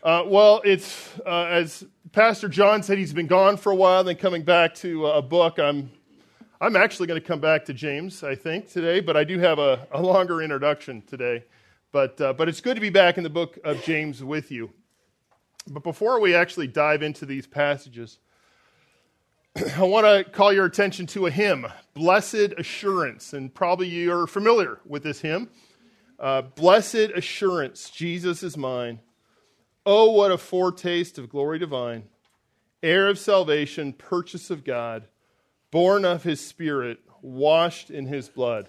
Uh, well, it's uh, as Pastor John said, he's been gone for a while, then coming back to uh, a book. I'm, I'm actually going to come back to James, I think, today, but I do have a, a longer introduction today. But, uh, but it's good to be back in the book of James with you. But before we actually dive into these passages, I want to call your attention to a hymn, Blessed Assurance. And probably you're familiar with this hymn. Uh, Blessed Assurance, Jesus is mine. Oh, what a foretaste of glory divine, heir of salvation, purchase of God, born of his Spirit, washed in his blood.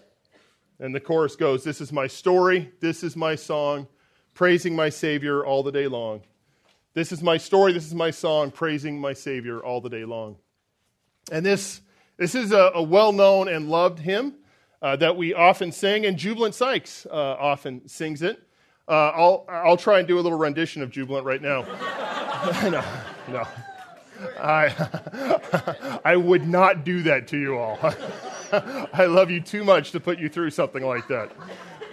And the chorus goes This is my story, this is my song, praising my Savior all the day long. This is my story, this is my song, praising my Savior all the day long. And this, this is a, a well known and loved hymn uh, that we often sing, and Jubilant Sykes uh, often sings it. Uh, I'll, I'll try and do a little rendition of Jubilant right now. no, no. I, I would not do that to you all. I love you too much to put you through something like that.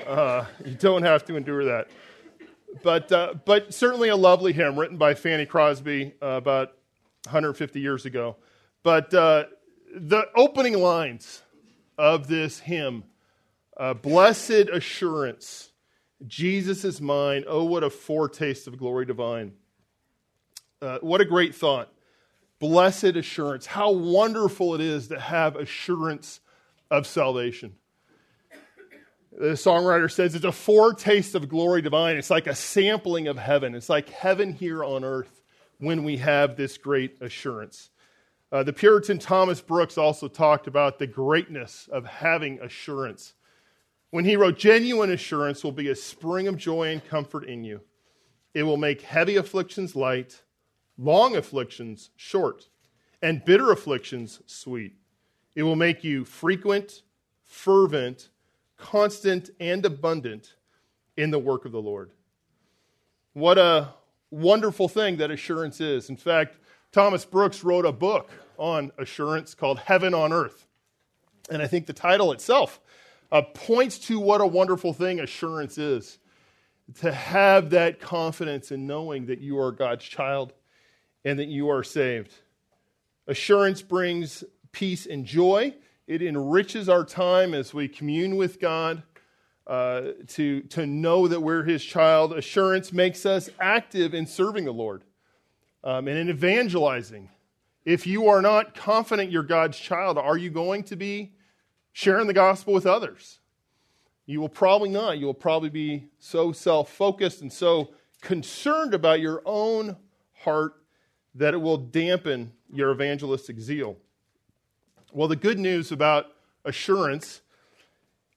Uh, you don't have to endure that. But, uh, but certainly a lovely hymn written by Fanny Crosby uh, about 150 years ago. But uh, the opening lines of this hymn, uh, Blessed Assurance, Jesus is mine. Oh, what a foretaste of glory divine. Uh, what a great thought. Blessed assurance. How wonderful it is to have assurance of salvation. The songwriter says it's a foretaste of glory divine. It's like a sampling of heaven. It's like heaven here on earth when we have this great assurance. Uh, the Puritan Thomas Brooks also talked about the greatness of having assurance when he wrote, Genuine assurance will be a spring of joy and comfort in you. It will make heavy afflictions light, long afflictions short, and bitter afflictions sweet. It will make you frequent, fervent, constant, and abundant in the work of the Lord. What a wonderful thing that assurance is. In fact, Thomas Brooks wrote a book on assurance called Heaven on Earth. And I think the title itself uh, points to what a wonderful thing assurance is to have that confidence in knowing that you are God's child and that you are saved. Assurance brings peace and joy. It enriches our time as we commune with God uh, to, to know that we're His child. Assurance makes us active in serving the Lord um, and in evangelizing. If you are not confident you're God's child, are you going to be sharing the gospel with others. You will probably not. You will probably be so self focused and so concerned about your own heart that it will dampen your evangelistic zeal. Well, the good news about assurance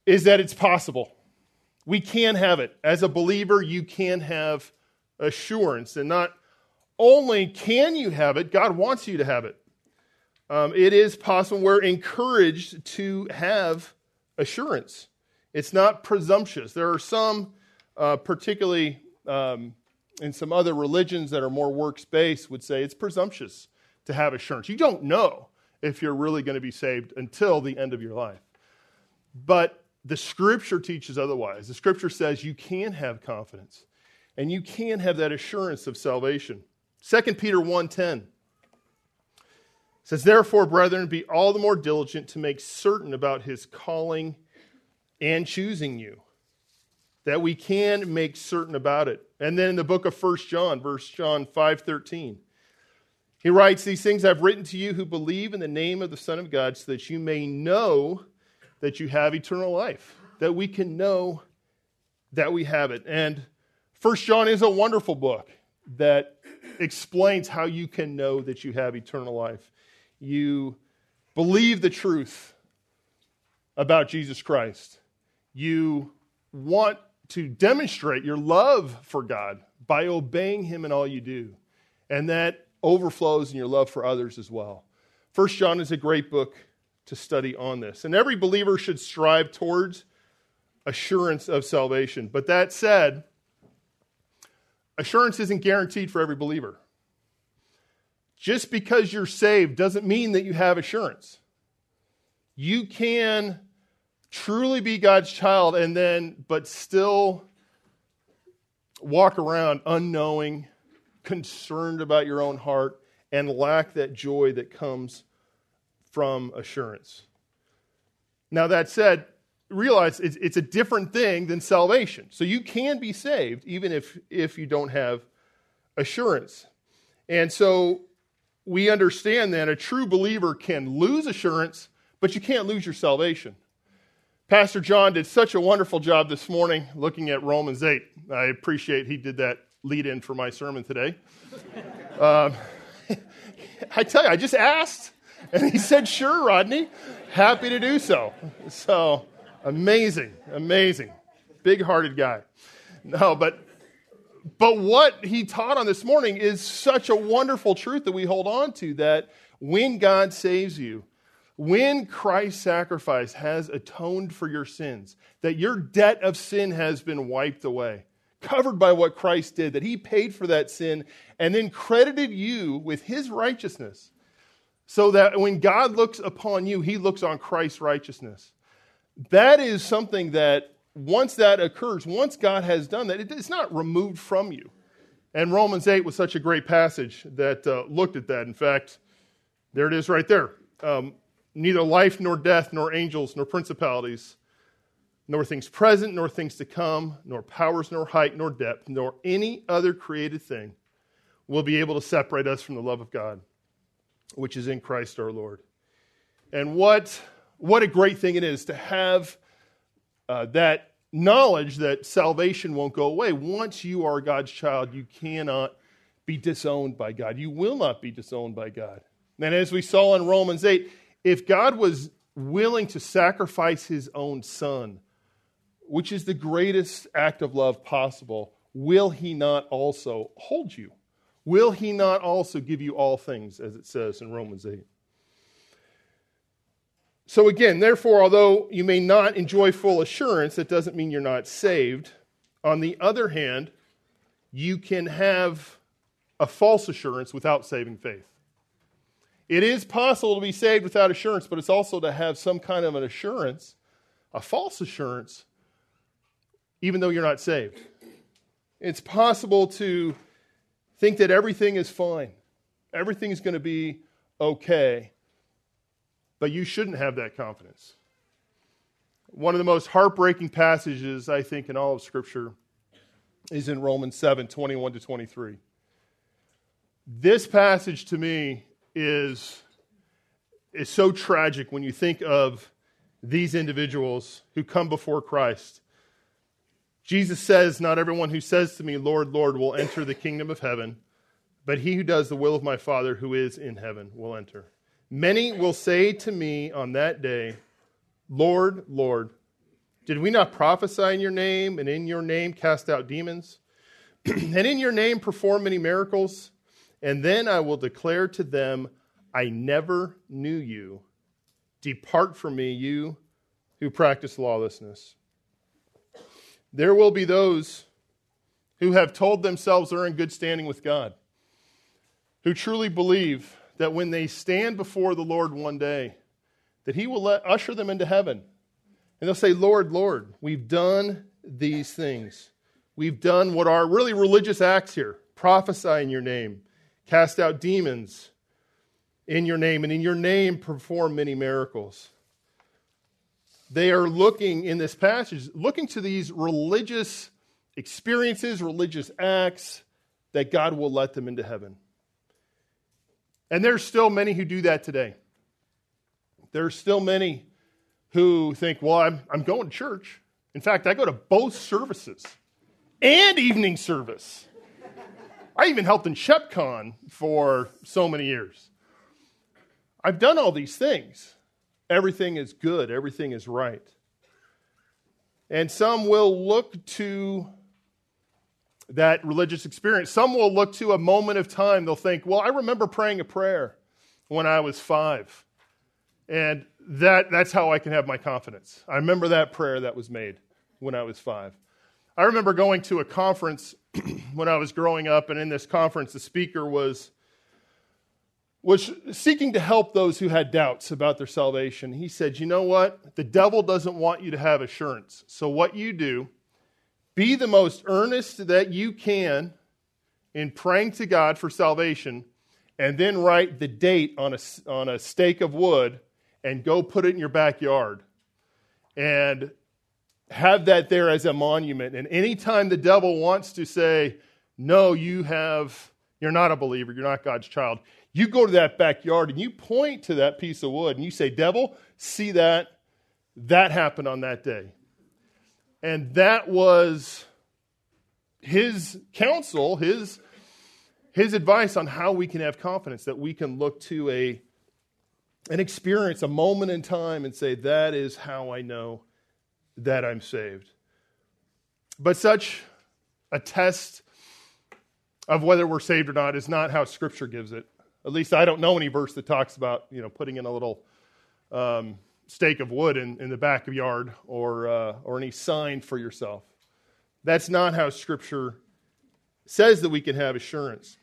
is that it's possible. We can have it. As a believer, you can have assurance. And not only can you have it, God wants you to have it. Um, it is possible. We're encouraged to have assurance. It's not presumptuous. There are some, uh, particularly um, in some other religions that are more works based, would say it's presumptuous to have assurance. You don't know if you're really going to be saved until the end of your life. But the scripture teaches otherwise. The scripture says you can have confidence and you can have that assurance of salvation. 2 Peter 1:10 says, Therefore, brethren, be all the more diligent to make certain about his calling and choosing you, that we can make certain about it. And then in the book of First John, verse John 5:13, he writes, These things I've written to you who believe in the name of the Son of God, so that you may know that you have eternal life, that we can know that we have it. And First John is a wonderful book that explains how you can know that you have eternal life you believe the truth about Jesus Christ. You want to demonstrate your love for God by obeying Him in all you do. And that overflows in your love for others as well. First John is a great book to study on this. And every believer should strive towards assurance of salvation. But that said, assurance isn't guaranteed for every believer. Just because you're saved doesn't mean that you have assurance. You can truly be God's child and then, but still walk around unknowing, concerned about your own heart, and lack that joy that comes from assurance. Now, that said, realize it's, it's a different thing than salvation. So you can be saved even if, if you don't have assurance. And so we understand that a true believer can lose assurance, but you can't lose your salvation. Pastor John did such a wonderful job this morning looking at Romans 8. I appreciate he did that lead in for my sermon today. Um, I tell you, I just asked, and he said, Sure, Rodney. Happy to do so. So amazing, amazing. Big hearted guy. No, but but what he taught on this morning is such a wonderful truth that we hold on to that when God saves you, when Christ's sacrifice has atoned for your sins, that your debt of sin has been wiped away, covered by what Christ did, that he paid for that sin and then credited you with his righteousness. So that when God looks upon you, he looks on Christ's righteousness. That is something that once that occurs, once God has done that, it's not removed from you. And Romans 8 was such a great passage that uh, looked at that. In fact, there it is right there. Um, neither life nor death, nor angels, nor principalities, nor things present, nor things to come, nor powers, nor height, nor depth, nor any other created thing will be able to separate us from the love of God, which is in Christ our Lord. And what, what a great thing it is to have uh, that knowledge that salvation won't go away. Once you are God's child, you cannot be disowned by God. You will not be disowned by God. And as we saw in Romans 8, if God was willing to sacrifice his own son, which is the greatest act of love possible, will he not also hold you? Will he not also give you all things, as it says in Romans 8? So, again, therefore, although you may not enjoy full assurance, that doesn't mean you're not saved. On the other hand, you can have a false assurance without saving faith. It is possible to be saved without assurance, but it's also to have some kind of an assurance, a false assurance, even though you're not saved. It's possible to think that everything is fine, everything's going to be okay but you shouldn't have that confidence. One of the most heartbreaking passages, I think, in all of Scripture is in Romans 7 21 to 23. This passage to me is, is so tragic when you think of these individuals who come before Christ. Jesus says, Not everyone who says to me, Lord, Lord, will enter the kingdom of heaven, but he who does the will of my Father who is in heaven will enter. Many will say to me on that day, Lord, Lord, did we not prophesy in your name and in your name cast out demons? and in your name perform many miracles? And then I will declare to them, I never knew you. Depart from me, you who practice lawlessness. There will be those who have told themselves they're in good standing with God, who truly believe that when they stand before the Lord one day, that He will let, usher them into heaven. And they'll say, Lord, Lord, we've done these things. We've done what are really religious acts here prophesy in your name, cast out demons in your name, and in your name perform many miracles. They are looking in this passage, looking to these religious experiences, religious acts, that God will let them into heaven. And there's still many who do that today. There's still many who think, well, I'm, I'm going to church. In fact, I go to both services and evening service. I even helped in ShepCon for so many years. I've done all these things. Everything is good, everything is right. And some will look to that religious experience. Some will look to a moment of time. They'll think, well, I remember praying a prayer when I was five. And that, that's how I can have my confidence. I remember that prayer that was made when I was five. I remember going to a conference when I was growing up, and in this conference, the speaker was, was seeking to help those who had doubts about their salvation. He said, You know what? The devil doesn't want you to have assurance. So, what you do be the most earnest that you can in praying to God for salvation and then write the date on a, on a stake of wood and go put it in your backyard and have that there as a monument. And anytime the devil wants to say, no, you have, you're not a believer, you're not God's child, you go to that backyard and you point to that piece of wood and you say, devil, see that? That happened on that day. And that was his counsel, his, his advice on how we can have confidence that we can look to a, an experience, a moment in time, and say, That is how I know that I'm saved. But such a test of whether we're saved or not is not how Scripture gives it. At least I don't know any verse that talks about you know putting in a little um, stake of wood in, in the back of yard or uh, or any sign for yourself. That's not how Scripture says that we can have assurance.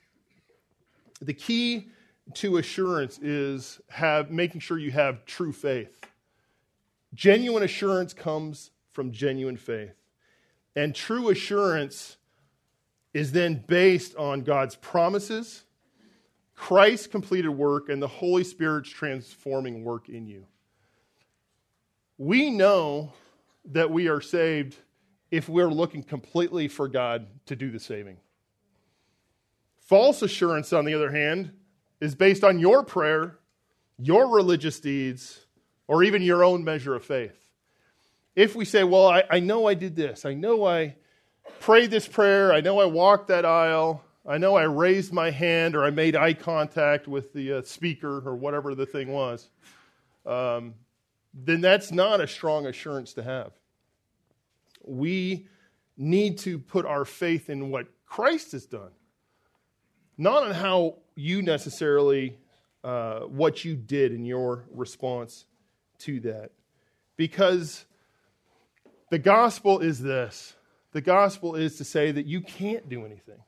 The key to assurance is have making sure you have true faith. Genuine assurance comes from genuine faith. And true assurance is then based on God's promises, Christ's completed work, and the Holy Spirit's transforming work in you. We know that we are saved if we're looking completely for God to do the saving. False assurance, on the other hand, is based on your prayer, your religious deeds, or even your own measure of faith. If we say, Well, I, I know I did this, I know I prayed this prayer, I know I walked that aisle, I know I raised my hand or I made eye contact with the uh, speaker or whatever the thing was, um, then that's not a strong assurance to have. We need to put our faith in what Christ has done, not on how you necessarily, uh, what you did in your response to that. Because the gospel is this the gospel is to say that you can't do anything.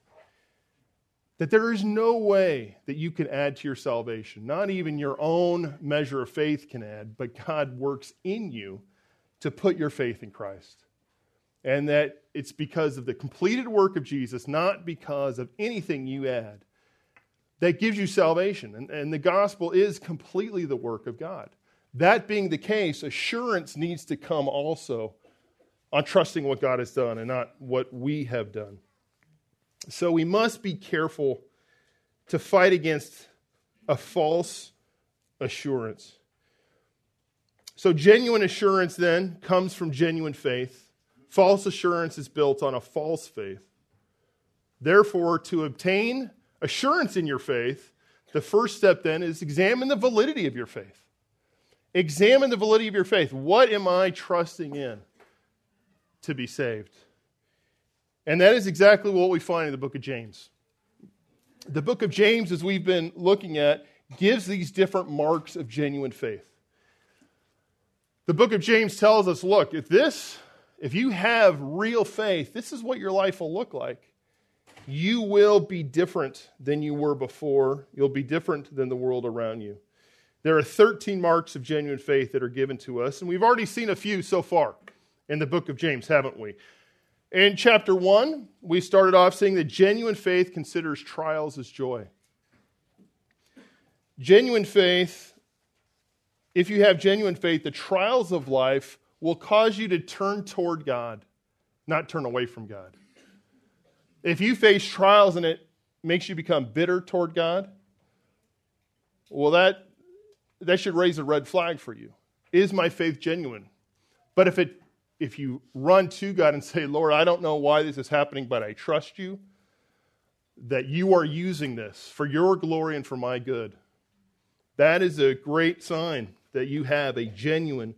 That there is no way that you can add to your salvation. Not even your own measure of faith can add, but God works in you to put your faith in Christ. And that it's because of the completed work of Jesus, not because of anything you add, that gives you salvation. And, and the gospel is completely the work of God. That being the case, assurance needs to come also on trusting what God has done and not what we have done. So we must be careful to fight against a false assurance. So, genuine assurance then comes from genuine faith. False assurance is built on a false faith. Therefore, to obtain assurance in your faith, the first step then is examine the validity of your faith. Examine the validity of your faith. What am I trusting in to be saved? And that is exactly what we find in the book of James. The book of James, as we've been looking at, gives these different marks of genuine faith. The book of James tells us look, if this, if you have real faith, this is what your life will look like. You will be different than you were before. You'll be different than the world around you. There are 13 marks of genuine faith that are given to us, and we've already seen a few so far in the book of James, haven't we? In chapter 1, we started off saying that genuine faith considers trials as joy. Genuine faith, if you have genuine faith, the trials of life will cause you to turn toward God, not turn away from God. If you face trials and it makes you become bitter toward God, well, that that should raise a red flag for you. Is my faith genuine? But if it if you run to God and say, Lord, I don't know why this is happening, but I trust you, that you are using this for your glory and for my good, that is a great sign that you have a genuine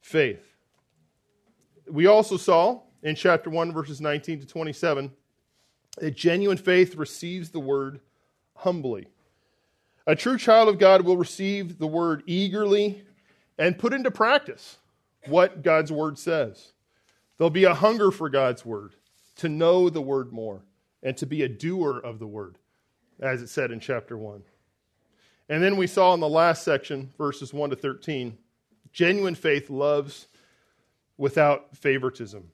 faith. We also saw in chapter 1, verses 19 to 27, that genuine faith receives the word humbly. A true child of God will receive the word eagerly and put into practice what God's word says. There'll be a hunger for God's word, to know the word more, and to be a doer of the word, as it said in chapter 1. And then we saw in the last section, verses 1 to 13, genuine faith loves without favoritism.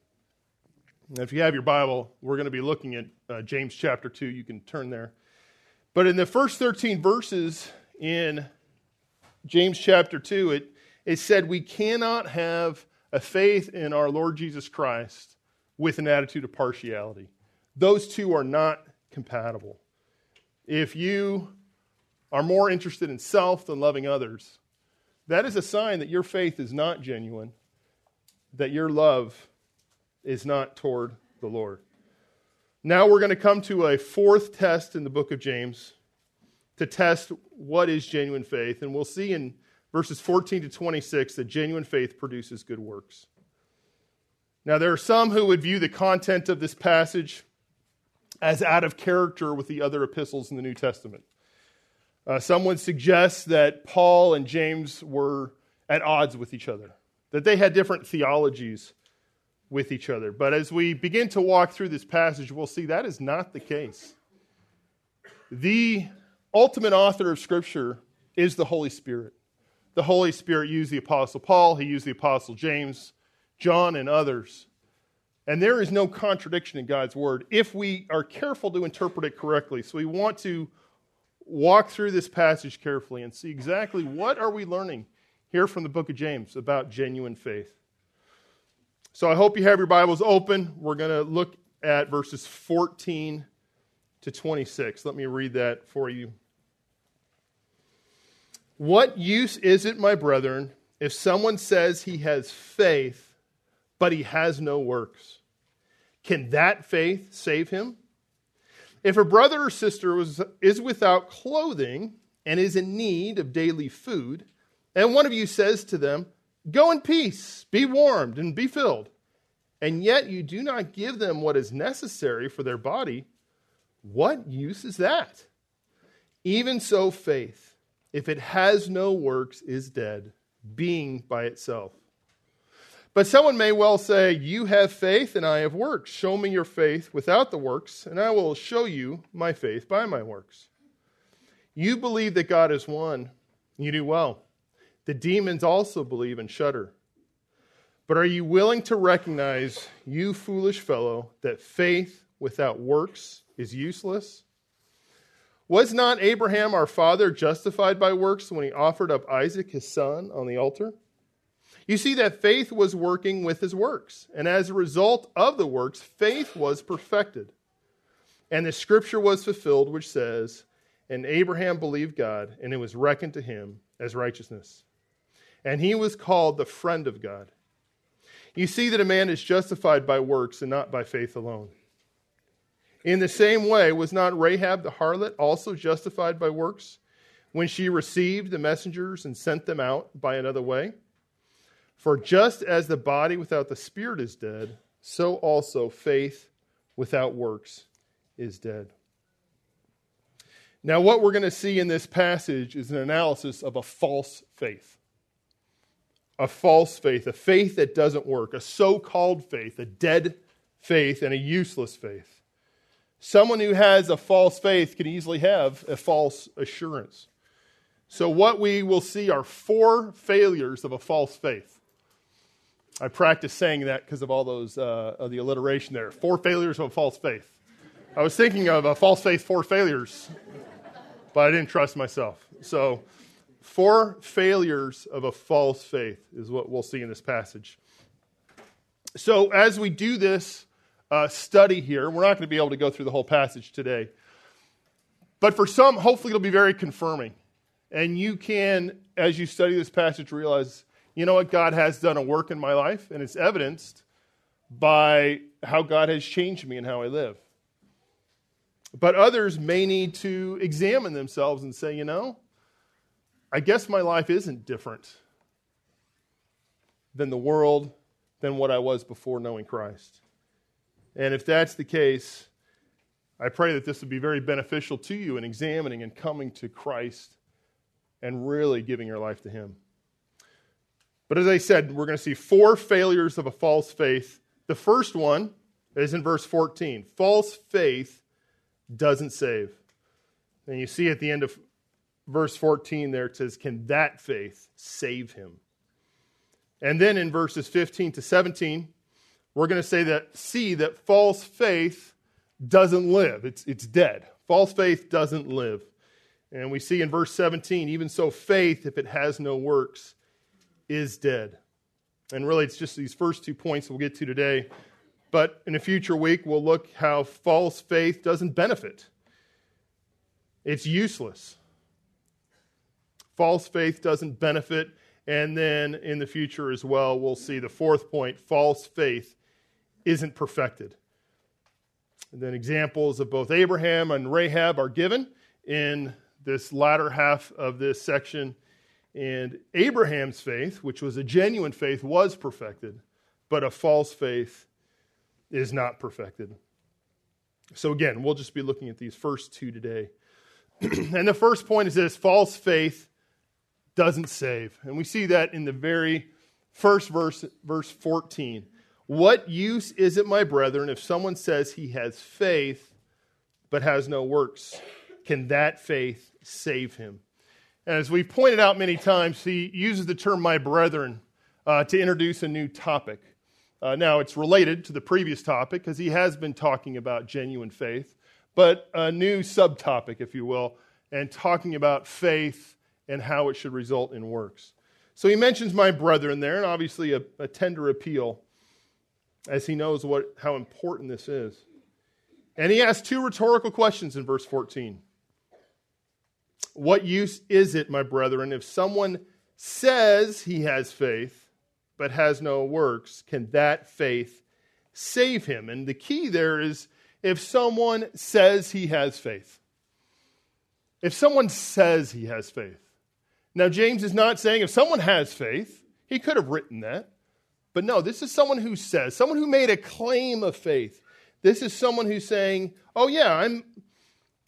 Now, if you have your Bible, we're going to be looking at uh, James chapter 2. You can turn there. But in the first 13 verses in James chapter 2, it, it said we cannot have a faith in our Lord Jesus Christ with an attitude of partiality. Those two are not compatible. If you are more interested in self than loving others, that is a sign that your faith is not genuine, that your love is not toward the Lord. Now we're going to come to a fourth test in the book of James to test what is genuine faith. And we'll see in verses 14 to 26 that genuine faith produces good works. Now, there are some who would view the content of this passage as out of character with the other epistles in the New Testament. Uh, some would suggest that Paul and James were at odds with each other, that they had different theologies with each other. But as we begin to walk through this passage, we'll see that is not the case. The ultimate author of Scripture is the Holy Spirit. The Holy Spirit used the Apostle Paul, he used the Apostle James, John, and others. And there is no contradiction in God's Word if we are careful to interpret it correctly. So we want to walk through this passage carefully and see exactly what are we learning here from the book of James about genuine faith. So I hope you have your Bibles open. We're going to look at verses 14 to 26. Let me read that for you. What use is it, my brethren, if someone says he has faith, but he has no works? Can that faith save him? If a brother or sister was, is without clothing and is in need of daily food, and one of you says to them, Go in peace, be warmed, and be filled, and yet you do not give them what is necessary for their body, what use is that? Even so, faith, if it has no works, is dead, being by itself. But someone may well say, You have faith, and I have works. Show me your faith without the works, and I will show you my faith by my works. You believe that God is one. You do well. The demons also believe and shudder. But are you willing to recognize, you foolish fellow, that faith without works is useless? Was not Abraham our father justified by works when he offered up Isaac his son on the altar? You see that faith was working with his works, and as a result of the works, faith was perfected. And the scripture was fulfilled, which says, And Abraham believed God, and it was reckoned to him as righteousness. And he was called the friend of God. You see that a man is justified by works and not by faith alone. In the same way, was not Rahab the harlot also justified by works when she received the messengers and sent them out by another way? For just as the body without the spirit is dead, so also faith without works is dead. Now, what we're going to see in this passage is an analysis of a false faith. A false faith, a faith that doesn't work, a so called faith, a dead faith, and a useless faith. Someone who has a false faith can easily have a false assurance. So, what we will see are four failures of a false faith. I practice saying that because of all those, uh, of the alliteration there. Four failures of a false faith. I was thinking of a false faith, four failures, but I didn't trust myself. So, four failures of a false faith is what we'll see in this passage. So, as we do this, uh, study here. We're not going to be able to go through the whole passage today. But for some, hopefully, it'll be very confirming. And you can, as you study this passage, realize, you know what, God has done a work in my life, and it's evidenced by how God has changed me and how I live. But others may need to examine themselves and say, you know, I guess my life isn't different than the world, than what I was before knowing Christ. And if that's the case, I pray that this would be very beneficial to you in examining and coming to Christ and really giving your life to Him. But as I said, we're going to see four failures of a false faith. The first one is in verse 14 false faith doesn't save. And you see at the end of verse 14 there, it says, Can that faith save him? And then in verses 15 to 17, we're going to say that see that false faith doesn't live. It's, it's dead. False faith doesn't live. And we see in verse 17, even so, faith, if it has no works, is dead. And really, it's just these first two points we'll get to today. But in a future week, we'll look how false faith doesn't benefit. It's useless. False faith doesn't benefit. And then in the future as well, we'll see the fourth point false faith isn't perfected. And then examples of both Abraham and Rahab are given in this latter half of this section. And Abraham's faith, which was a genuine faith, was perfected, but a false faith is not perfected. So, again, we'll just be looking at these first two today. and the first point is this false faith doesn't save. And we see that in the very first verse, verse 14. What use is it, my brethren, if someone says he has faith but has no works? Can that faith save him? And as we've pointed out many times, he uses the term my brethren uh, to introduce a new topic. Uh, now, it's related to the previous topic because he has been talking about genuine faith, but a new subtopic, if you will, and talking about faith and how it should result in works. So he mentions my brethren there, and obviously a, a tender appeal as he knows what, how important this is. And he asks two rhetorical questions in verse 14. What use is it, my brethren, if someone says he has faith but has no works, can that faith save him? And the key there is if someone says he has faith. If someone says he has faith. Now, James is not saying if someone has faith, he could have written that. But no, this is someone who says, someone who made a claim of faith. This is someone who's saying, oh, yeah, I'm,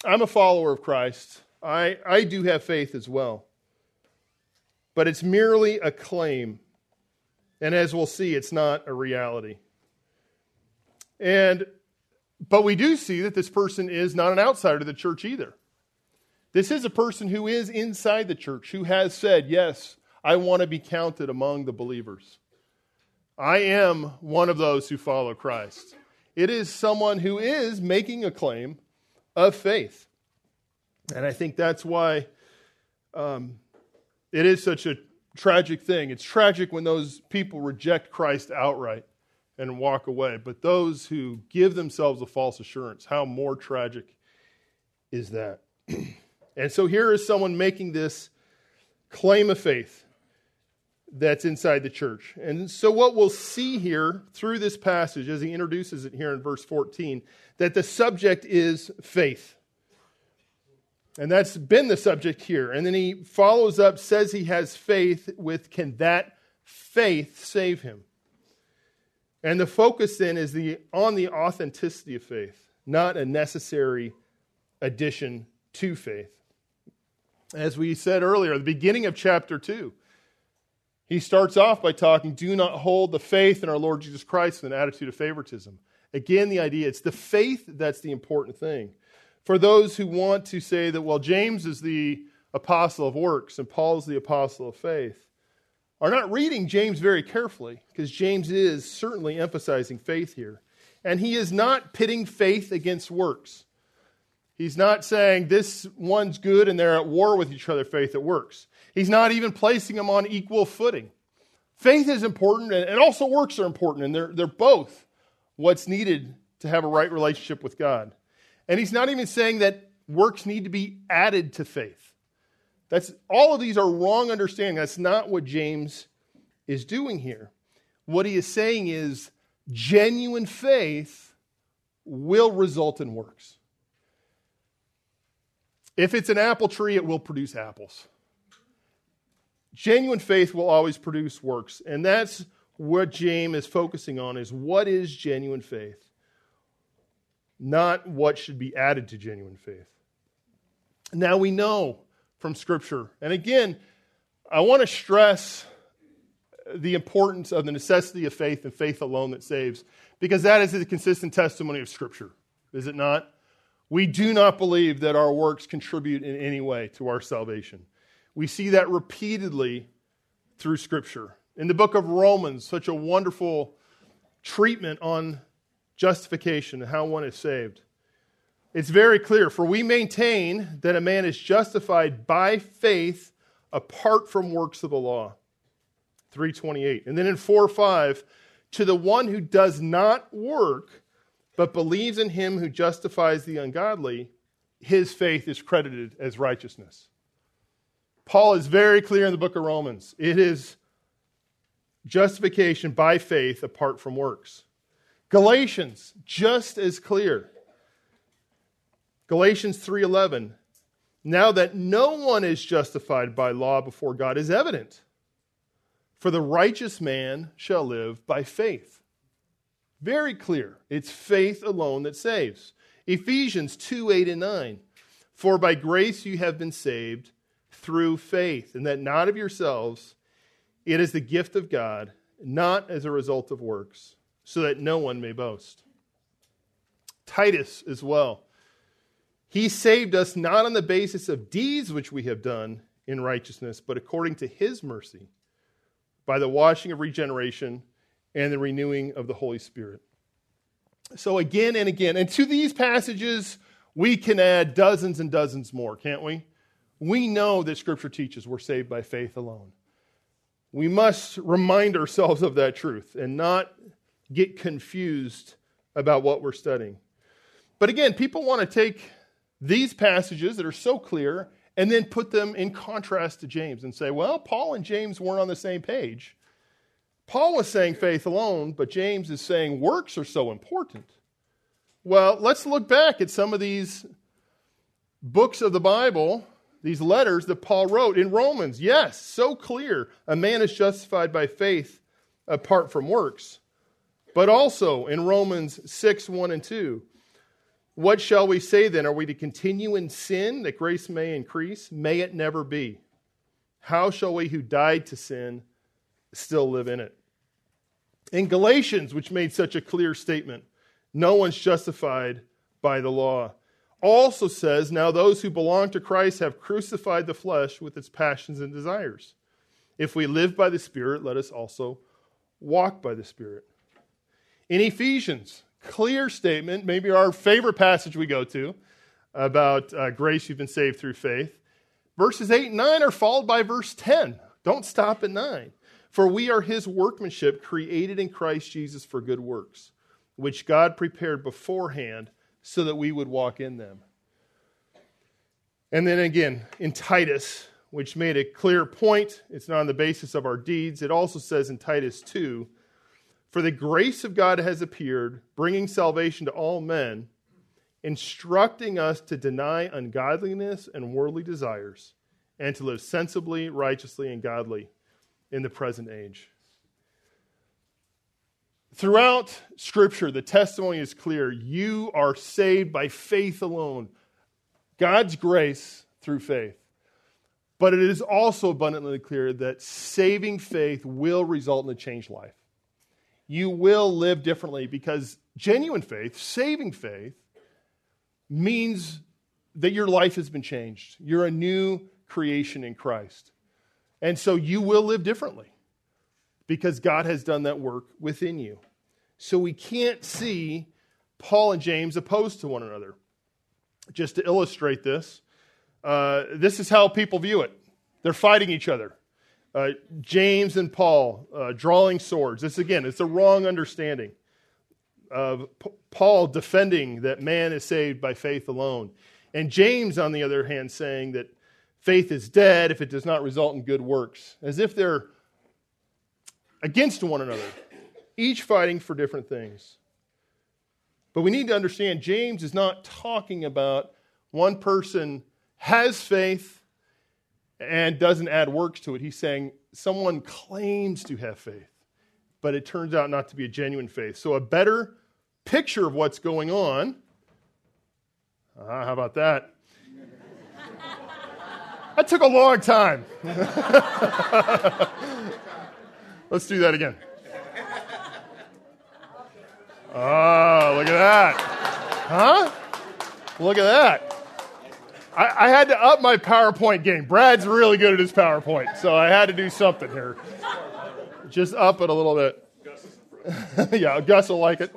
I'm a follower of Christ. I, I do have faith as well. But it's merely a claim. And as we'll see, it's not a reality. And but we do see that this person is not an outsider to the church either. This is a person who is inside the church, who has said, Yes, I want to be counted among the believers. I am one of those who follow Christ. It is someone who is making a claim of faith. And I think that's why um, it is such a tragic thing. It's tragic when those people reject Christ outright and walk away. But those who give themselves a false assurance, how more tragic is that? and so here is someone making this claim of faith that's inside the church. And so, what we'll see here through this passage as he introduces it here in verse 14, that the subject is faith. And that's been the subject here. And then he follows up, says he has faith with, can that faith save him? And the focus then is the, on the authenticity of faith, not a necessary addition to faith. As we said earlier, the beginning of chapter 2, he starts off by talking, do not hold the faith in our Lord Jesus Christ in an attitude of favoritism. Again, the idea, it's the faith that's the important thing for those who want to say that, well, James is the apostle of works and Paul's the apostle of faith, are not reading James very carefully because James is certainly emphasizing faith here. And he is not pitting faith against works. He's not saying this one's good and they're at war with each other, faith that works. He's not even placing them on equal footing. Faith is important and also works are important, and they're, they're both what's needed to have a right relationship with God. And he's not even saying that works need to be added to faith. That's all of these are wrong understanding. That's not what James is doing here. What he is saying is genuine faith will result in works. If it's an apple tree, it will produce apples. Genuine faith will always produce works, and that's what James is focusing on is what is genuine faith? not what should be added to genuine faith. Now we know from Scripture, and again, I want to stress the importance of the necessity of faith and faith alone that saves, because that is the consistent testimony of Scripture, is it not? We do not believe that our works contribute in any way to our salvation. We see that repeatedly through Scripture. In the book of Romans, such a wonderful treatment on justification and how one is saved. It's very clear. For we maintain that a man is justified by faith apart from works of the law. 328. And then in 4 5, to the one who does not work, but believes in him who justifies the ungodly, his faith is credited as righteousness. Paul is very clear in the book of Romans. It is justification by faith apart from works. Galatians, just as clear. Galatians 3:11 Now that no one is justified by law before God is evident for the righteous man shall live by faith. Very clear. It's faith alone that saves. Ephesians 2 8 and 9. For by grace you have been saved through faith, and that not of yourselves, it is the gift of God, not as a result of works, so that no one may boast. Titus as well. He saved us not on the basis of deeds which we have done in righteousness, but according to his mercy, by the washing of regeneration and the renewing of the Holy Spirit. So, again and again, and to these passages, we can add dozens and dozens more, can't we? We know that Scripture teaches we're saved by faith alone. We must remind ourselves of that truth and not get confused about what we're studying. But again, people want to take these passages that are so clear and then put them in contrast to James and say, well, Paul and James weren't on the same page. Paul was saying faith alone, but James is saying works are so important. Well, let's look back at some of these books of the Bible, these letters that Paul wrote in Romans. Yes, so clear. A man is justified by faith apart from works. But also in Romans 6 1 and 2, what shall we say then? Are we to continue in sin that grace may increase? May it never be. How shall we who died to sin still live in it? In Galatians, which made such a clear statement, no one's justified by the law, also says, Now those who belong to Christ have crucified the flesh with its passions and desires. If we live by the Spirit, let us also walk by the Spirit. In Ephesians, clear statement, maybe our favorite passage we go to about uh, grace, you've been saved through faith. Verses 8 and 9 are followed by verse 10. Don't stop at 9. For we are his workmanship, created in Christ Jesus for good works, which God prepared beforehand so that we would walk in them. And then again, in Titus, which made a clear point, it's not on the basis of our deeds. It also says in Titus 2 for the grace of God has appeared, bringing salvation to all men, instructing us to deny ungodliness and worldly desires, and to live sensibly, righteously, and godly in the present age. Throughout Scripture, the testimony is clear. You are saved by faith alone, God's grace through faith. But it is also abundantly clear that saving faith will result in a changed life you will live differently because genuine faith, saving faith, means that your life has been changed. You're a new creation in Christ. And so you will live differently because God has done that work within you. So we can't see Paul and James opposed to one another. Just to illustrate this, uh, this is how people view it they're fighting each other. Uh, James and Paul uh, drawing swords. This, again, it's a wrong understanding of P- Paul defending that man is saved by faith alone. And James, on the other hand, saying that faith is dead if it does not result in good works, as if they're against one another, each fighting for different things. But we need to understand James is not talking about one person has faith and doesn't add works to it. He's saying someone claims to have faith, but it turns out not to be a genuine faith. So, a better picture of what's going on. Uh, how about that? that took a long time. Let's do that again. Oh, look at that. Huh? Look at that. I, I, had to up my PowerPoint game. Brad's really good at his PowerPoint, so I had to do something here. Just up it a little bit. yeah, Gus will like it.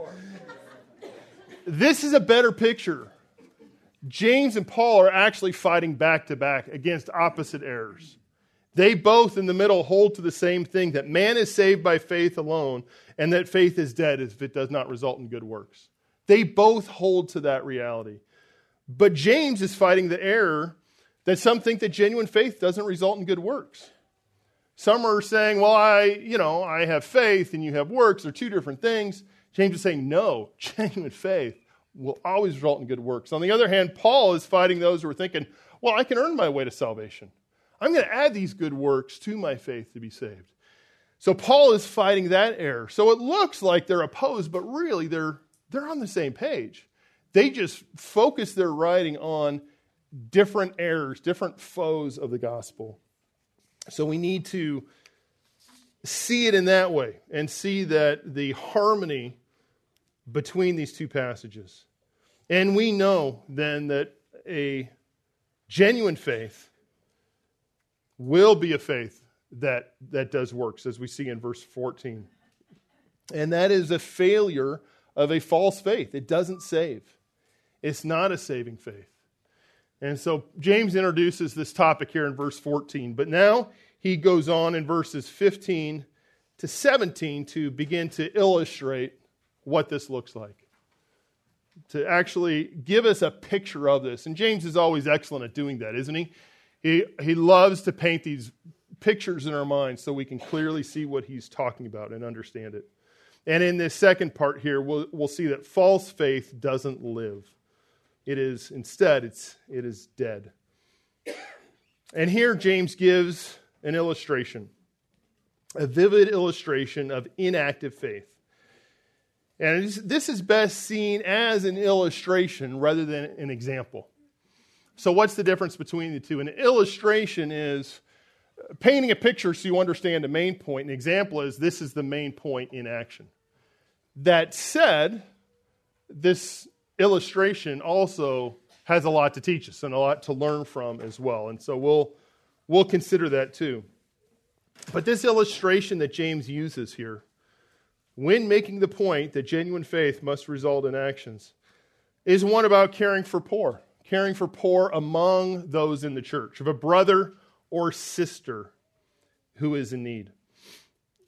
This is a better picture. James and Paul are actually fighting back to back against opposite errors. They both, in the middle, hold to the same thing that man is saved by faith alone, and that faith is dead if it does not result in good works. They both hold to that reality. But James is fighting the error that some think that genuine faith doesn't result in good works. Some are saying, well, I, you know, I have faith and you have works. They're two different things. James is saying, no, genuine faith will always result in good works. On the other hand, Paul is fighting those who are thinking, well, I can earn my way to salvation. I'm going to add these good works to my faith to be saved. So Paul is fighting that error. So it looks like they're opposed, but really they're, they're on the same page. They just focus their writing on different errors, different foes of the gospel. So we need to see it in that way and see that the harmony between these two passages. And we know then that a genuine faith will be a faith that, that does works, as we see in verse 14. And that is a failure of a false faith. It doesn't save, it's not a saving faith. And so James introduces this topic here in verse 14. But now he goes on in verses 15 to 17 to begin to illustrate what this looks like. To actually give us a picture of this. And James is always excellent at doing that, isn't he? He, he loves to paint these pictures in our minds so we can clearly see what he's talking about and understand it. And in this second part here, we'll, we'll see that false faith doesn't live. It is instead, it's, it is dead. And here James gives an illustration, a vivid illustration of inactive faith. And this is best seen as an illustration rather than an example. So, what's the difference between the two? An illustration is uh, painting a picture so you understand the main point. An example is this is the main point in action. That said, this illustration also has a lot to teach us and a lot to learn from as well. And so we'll, we'll consider that too. But this illustration that James uses here, when making the point that genuine faith must result in actions, is one about caring for poor, caring for poor among those in the church, of a brother or sister who is in need.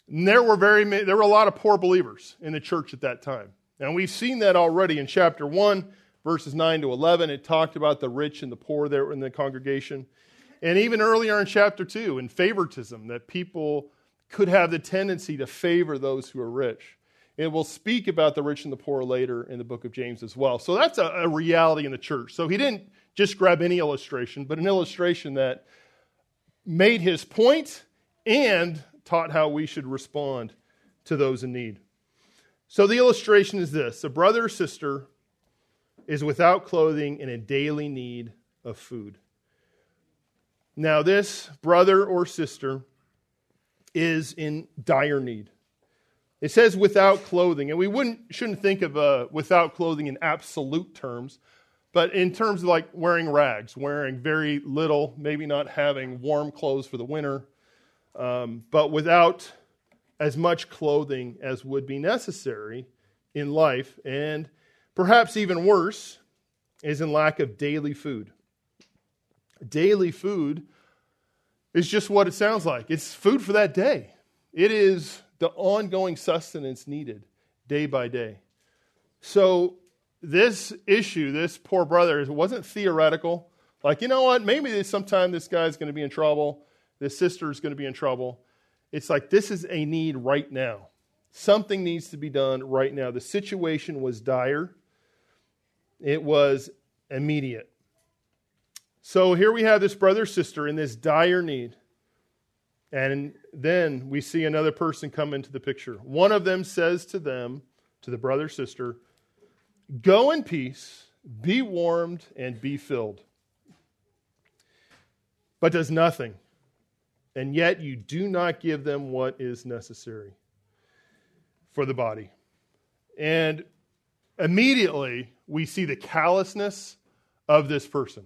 And there were very many, there were a lot of poor believers in the church at that time. And we've seen that already in chapter 1, verses 9 to 11. It talked about the rich and the poor there in the congregation. And even earlier in chapter 2, in favoritism, that people could have the tendency to favor those who are rich. It will speak about the rich and the poor later in the book of James as well. So that's a, a reality in the church. So he didn't just grab any illustration, but an illustration that made his point and taught how we should respond to those in need. So the illustration is this a brother or sister is without clothing and in daily need of food. Now, this brother or sister is in dire need. It says without clothing, and we wouldn't, shouldn't think of uh, without clothing in absolute terms, but in terms of like wearing rags, wearing very little, maybe not having warm clothes for the winter, um, but without as much clothing as would be necessary in life, and perhaps even worse, is in lack of daily food. Daily food is just what it sounds like it's food for that day, it is the ongoing sustenance needed day by day. So, this issue, this poor brother, wasn't theoretical. Like, you know what? Maybe sometime this guy's going to be in trouble. This sister is going to be in trouble. It's like this is a need right now. Something needs to be done right now. The situation was dire, it was immediate. So here we have this brother sister in this dire need. And then we see another person come into the picture. One of them says to them, to the brother sister, Go in peace, be warmed, and be filled. But does nothing and yet you do not give them what is necessary for the body. And immediately we see the callousness of this person.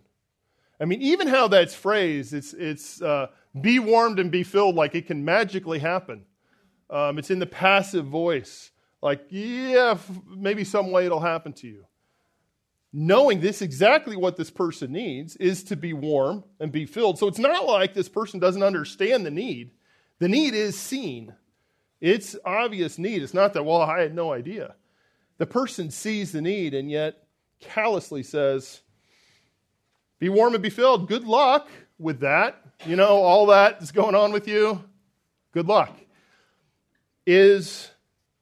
I mean, even how that's phrased, it's, it's uh, be warmed and be filled, like it can magically happen. Um, it's in the passive voice Like, yeah, maybe some way it'll happen to you. Knowing this exactly what this person needs is to be warm and be filled. So it's not like this person doesn't understand the need. The need is seen. It's obvious need. It's not that, well, I had no idea. The person sees the need and yet callously says, Be warm and be filled. Good luck with that. You know, all that is going on with you. Good luck. Is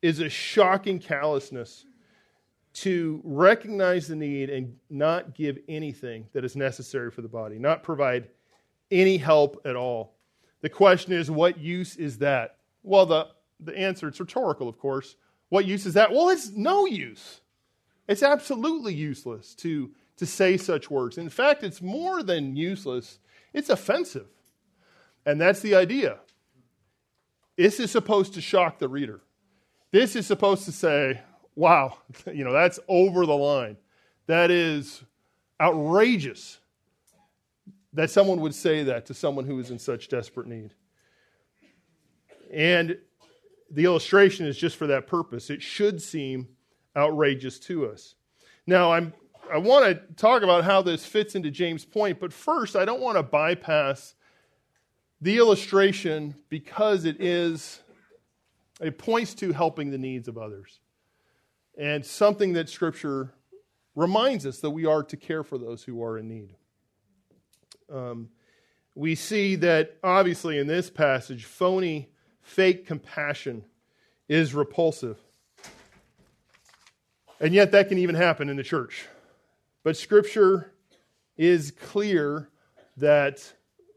is a shocking callousness to recognize the need and not give anything that is necessary for the body, not provide any help at all. The question is, what use is that? Well, the, the answer, it's rhetorical, of course. What use is that? Well, it's no use. It's absolutely useless to, to say such words. In fact, it's more than useless, it's offensive. And that's the idea. This is supposed to shock the reader. This is supposed to say, wow, you know, that's over the line. That is outrageous that someone would say that to someone who is in such desperate need. And the illustration is just for that purpose. It should seem outrageous to us. Now, I'm, I want to talk about how this fits into James' point, but first, I don't want to bypass the illustration because it is it points to helping the needs of others. And something that Scripture reminds us that we are to care for those who are in need. Um, we see that obviously in this passage, phony, fake compassion is repulsive. And yet, that can even happen in the church. But Scripture is clear that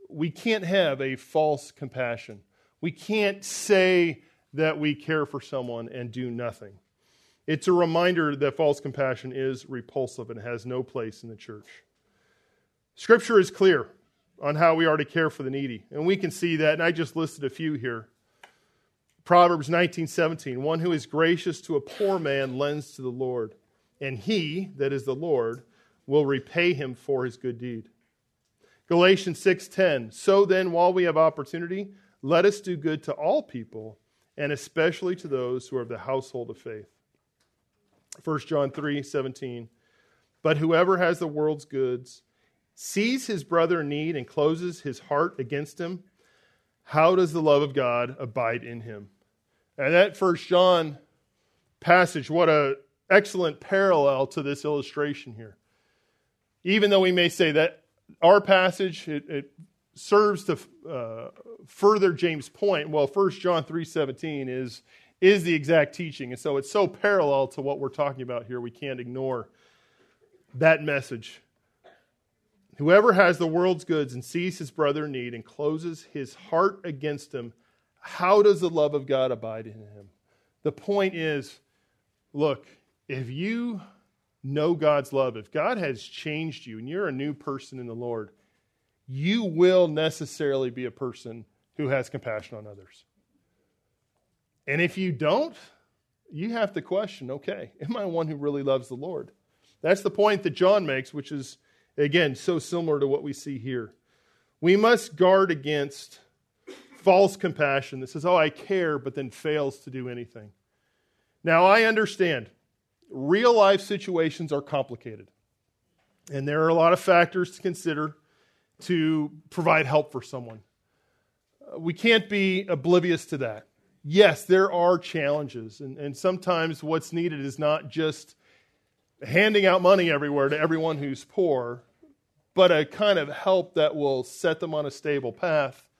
we can't have a false compassion. We can't say that we care for someone and do nothing. It's a reminder that false compassion is repulsive and has no place in the church. Scripture is clear on how we are to care for the needy, and we can see that, and I just listed a few here. Proverbs 19:17, one who is gracious to a poor man lends to the Lord, and he, that is the Lord, will repay him for his good deed. Galatians 6:10, so then while we have opportunity, let us do good to all people and especially to those who are of the household of faith. 1 John 3:17 But whoever has the world's goods sees his brother in need and closes his heart against him, how does the love of God abide in him? And that First John passage, what a excellent parallel to this illustration here. Even though we may say that our passage, it, it serves to uh, further James' point. Well, 1 John 3.17 is, is the exact teaching. And so it's so parallel to what we're talking about here, we can't ignore that message. Whoever has the world's goods and sees his brother in need and closes his heart against him, how does the love of God abide in him? The point is look, if you know God's love, if God has changed you and you're a new person in the Lord, you will necessarily be a person who has compassion on others. And if you don't, you have to question okay, am I one who really loves the Lord? That's the point that John makes, which is, again, so similar to what we see here. We must guard against false compassion that says, oh, I care, but then fails to do anything. Now, I understand real life situations are complicated, and there are a lot of factors to consider to provide help for someone. Uh, we can't be oblivious to that. Yes, there are challenges, and, and sometimes what's needed is not just handing out money everywhere to everyone who's poor, but a kind of help that will set them on a stable path,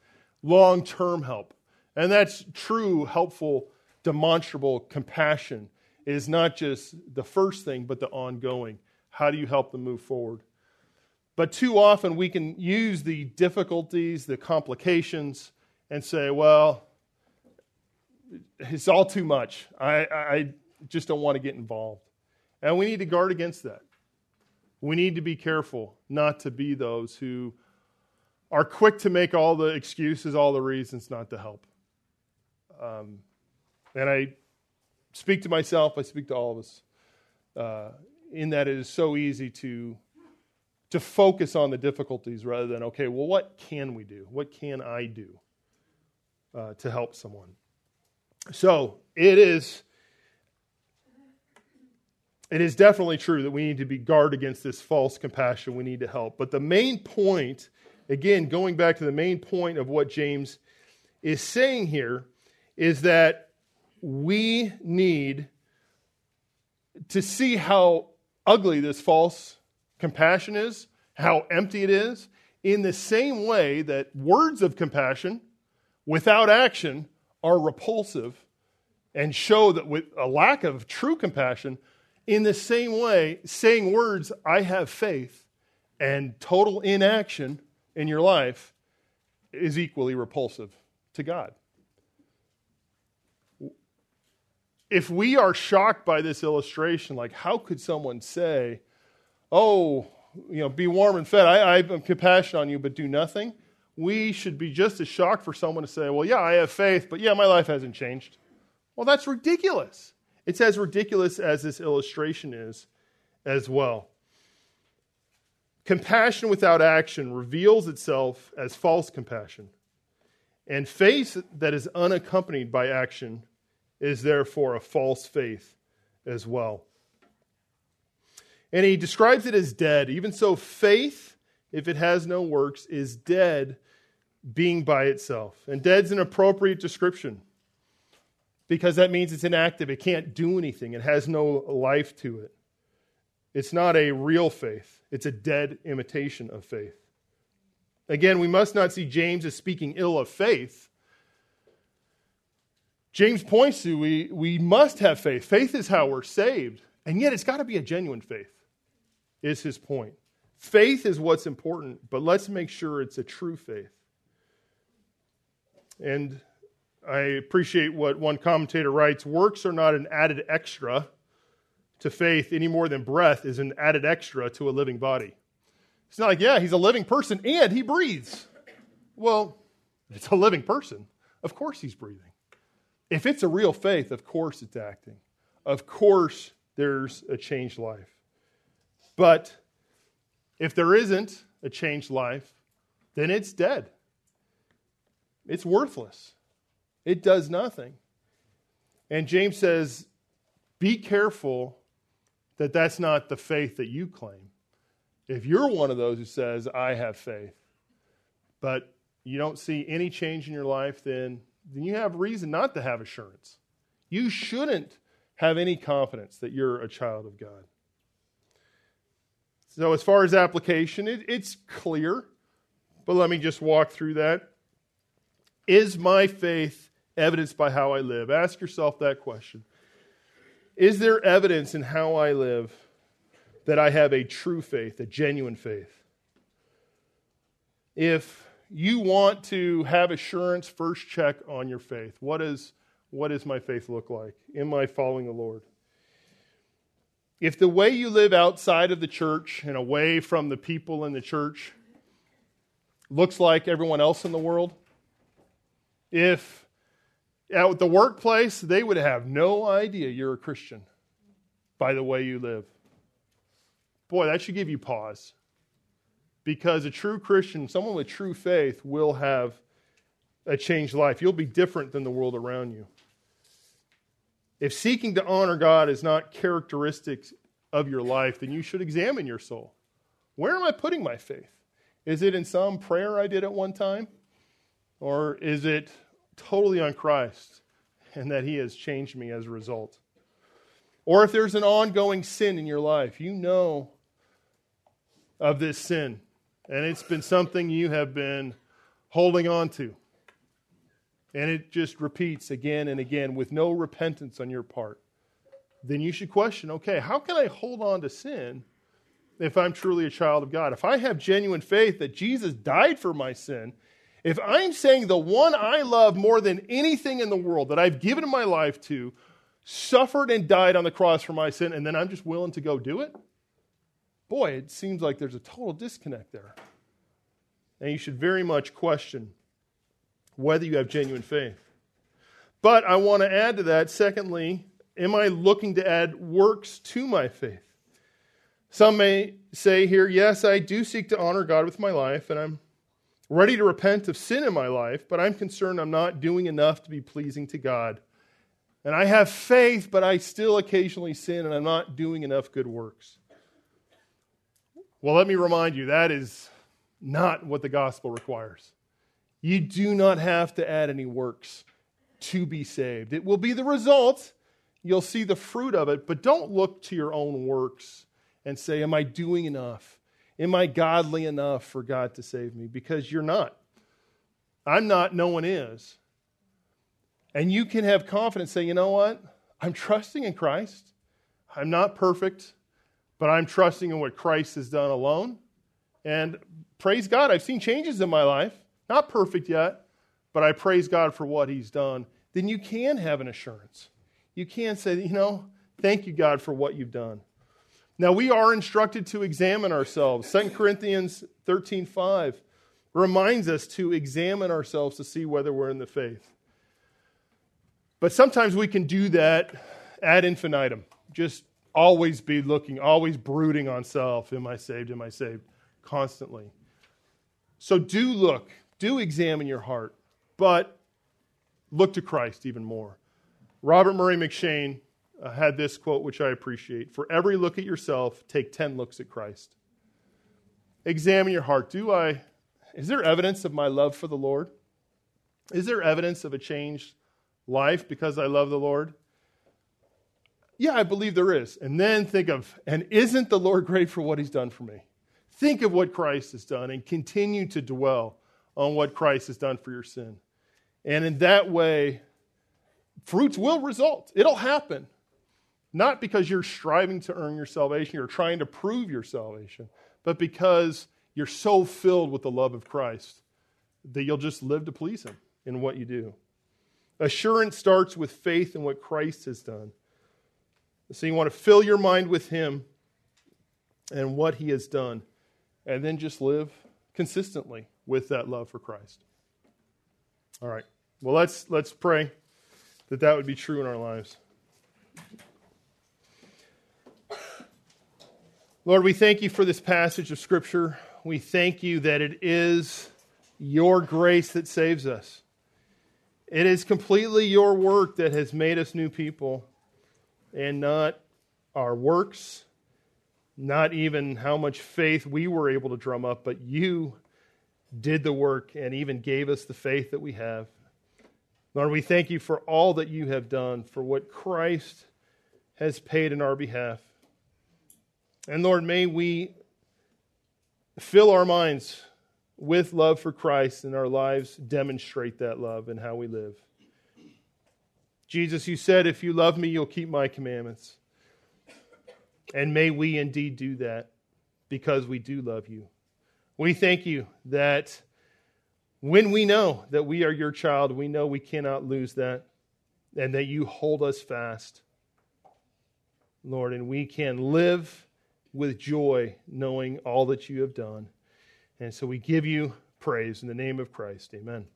long term help. And that's true, helpful, demonstrable compassion is not just the first thing, but the ongoing. How do you help them move forward? But too often we can use the difficulties, the complications, and say, well, it's all too much. I, I just don't want to get involved. And we need to guard against that. We need to be careful not to be those who are quick to make all the excuses, all the reasons not to help. Um, and I speak to myself, I speak to all of us, uh, in that it is so easy to to focus on the difficulties rather than, okay, well, what can we do? What can I do uh, to help someone? So it is it is definitely true that we need to be guard against this false compassion. We need to help. But the main point, again, going back to the main point of what James is saying here, is that we need to see how ugly this false compassion is, how empty it is, in the same way that words of compassion without action are repulsive and show that with a lack of true compassion, in the same way, saying words, I have faith, and total inaction in your life is equally repulsive to God. If we are shocked by this illustration, like how could someone say, Oh, you know, be warm and fed, I, I have compassion on you, but do nothing? We should be just as shocked for someone to say, Well, yeah, I have faith, but yeah, my life hasn't changed. Well, that's ridiculous. It's as ridiculous as this illustration is as well. Compassion without action reveals itself as false compassion. And faith that is unaccompanied by action is therefore a false faith as well. And he describes it as dead. Even so, faith, if it has no works, is dead being by itself. And dead's an appropriate description because that means it's inactive. It can't do anything, it has no life to it. It's not a real faith, it's a dead imitation of faith. Again, we must not see James as speaking ill of faith. James points to we, we must have faith. Faith is how we're saved. And yet it's got to be a genuine faith, is his point. Faith is what's important, but let's make sure it's a true faith. And I appreciate what one commentator writes works are not an added extra to faith any more than breath is an added extra to a living body. It's not like, yeah, he's a living person and he breathes. Well, it's a living person. Of course he's breathing. If it's a real faith, of course it's acting. Of course there's a changed life. But if there isn't a changed life, then it's dead. It's worthless. It does nothing. And James says, be careful that that's not the faith that you claim. If you're one of those who says, I have faith, but you don't see any change in your life, then, then you have reason not to have assurance. You shouldn't have any confidence that you're a child of God. So, as far as application, it, it's clear, but let me just walk through that. Is my faith evidenced by how I live? Ask yourself that question. Is there evidence in how I live that I have a true faith, a genuine faith? If you want to have assurance, first check on your faith. What, is, what does my faith look like? Am I following the Lord? If the way you live outside of the church and away from the people in the church looks like everyone else in the world, if at the workplace, they would have no idea you're a Christian by the way you live. Boy, that should give you pause. Because a true Christian, someone with true faith, will have a changed life. You'll be different than the world around you. If seeking to honor God is not characteristics of your life, then you should examine your soul. Where am I putting my faith? Is it in some prayer I did at one time? Or is it totally on Christ and that He has changed me as a result. Or if there's an ongoing sin in your life, you know of this sin, and it's been something you have been holding on to. And it just repeats again and again with no repentance on your part. Then you should question okay, how can I hold on to sin if I'm truly a child of God? If I have genuine faith that Jesus died for my sin if I'm saying the one I love more than anything in the world that I've given my life to suffered and died on the cross for my sin, and then I'm just willing to go do it, boy, it seems like there's a total disconnect there. And you should very much question whether you have genuine faith. But I want to add to that, secondly, am I looking to add works to my faith? Some may say here, yes, I do seek to honor God with my life, and I'm ready to repent of sin in my life, but I'm concerned I'm not doing enough to be pleasing to God And I have faith, but I still occasionally sin and I'm not doing enough good works. Well, let me remind you that is not what the gospel requires. You do not have to add any works to be saved. It will be the result. You'll see the fruit of it, but don't look to your own works and say, Am I doing enough? Am I godly enough for God to save me? Because you're not. I'm not, no one is. And you can have confidence saying, You know what? I'm trusting in Christ. I'm not perfect, but I'm trusting in what Christ has done alone. And praise God, I've seen changes in my life. Not perfect yet, but I praise God for what He's done. Then you can have an assurance. You can say, you know, thank you, God, for what you've done. Now we are instructed to examine ourselves. 2 Corinthians 13 5 reminds us to examine ourselves to see whether we're in the faith. But sometimes we can do that ad infinitum, just always be looking, always brooding on self. Am I saved? Am I saved? Constantly. So do look, do examine your heart, but look to Christ even more. Robert Murray M'Cheyne uh, had this quote, which I appreciate For every look at yourself, take 10 looks at Christ. Examine your heart. Do I, is there evidence of my love for the Lord? Is there evidence of a changed life because I love the Lord? Yeah, I believe there is. And then think of, and isn't the Lord great for what he's done for me? Think of what Christ has done and continue to dwell on what Christ has done for your sin. And in that way, fruits will result. It'll happen. Not because you're striving to earn your salvation, you're trying to prove your salvation, but because you're so filled with the love of Christ that you'll just live to please Him in what you do. Assurance starts with faith in what Christ has done. So you want to fill your mind with Him and what He has done, and then just live consistently with that love for Christ. All right. Well, let's let's pray that that would be true in our lives. Lord, we thank you for this passage of Scripture. We thank you that it is your grace that saves us. It is completely your work that has made us new people, and not our works, not even how much faith we were able to drum up, but you did the work and even gave us the faith that we have. Lord, we thank you for all that you have done, for what Christ has paid in our behalf. And Lord, may we fill our minds with love for Christ and our lives demonstrate that love in how we live. Jesus, you said, if you love me, you'll keep my commandments. And may we indeed do that because we do love you. We thank you that when we know that we are your child, we know we cannot lose that and that you hold us fast, Lord, and we can live with joy knowing all that you have done. And so we give you praise in the name of Christ. Amen.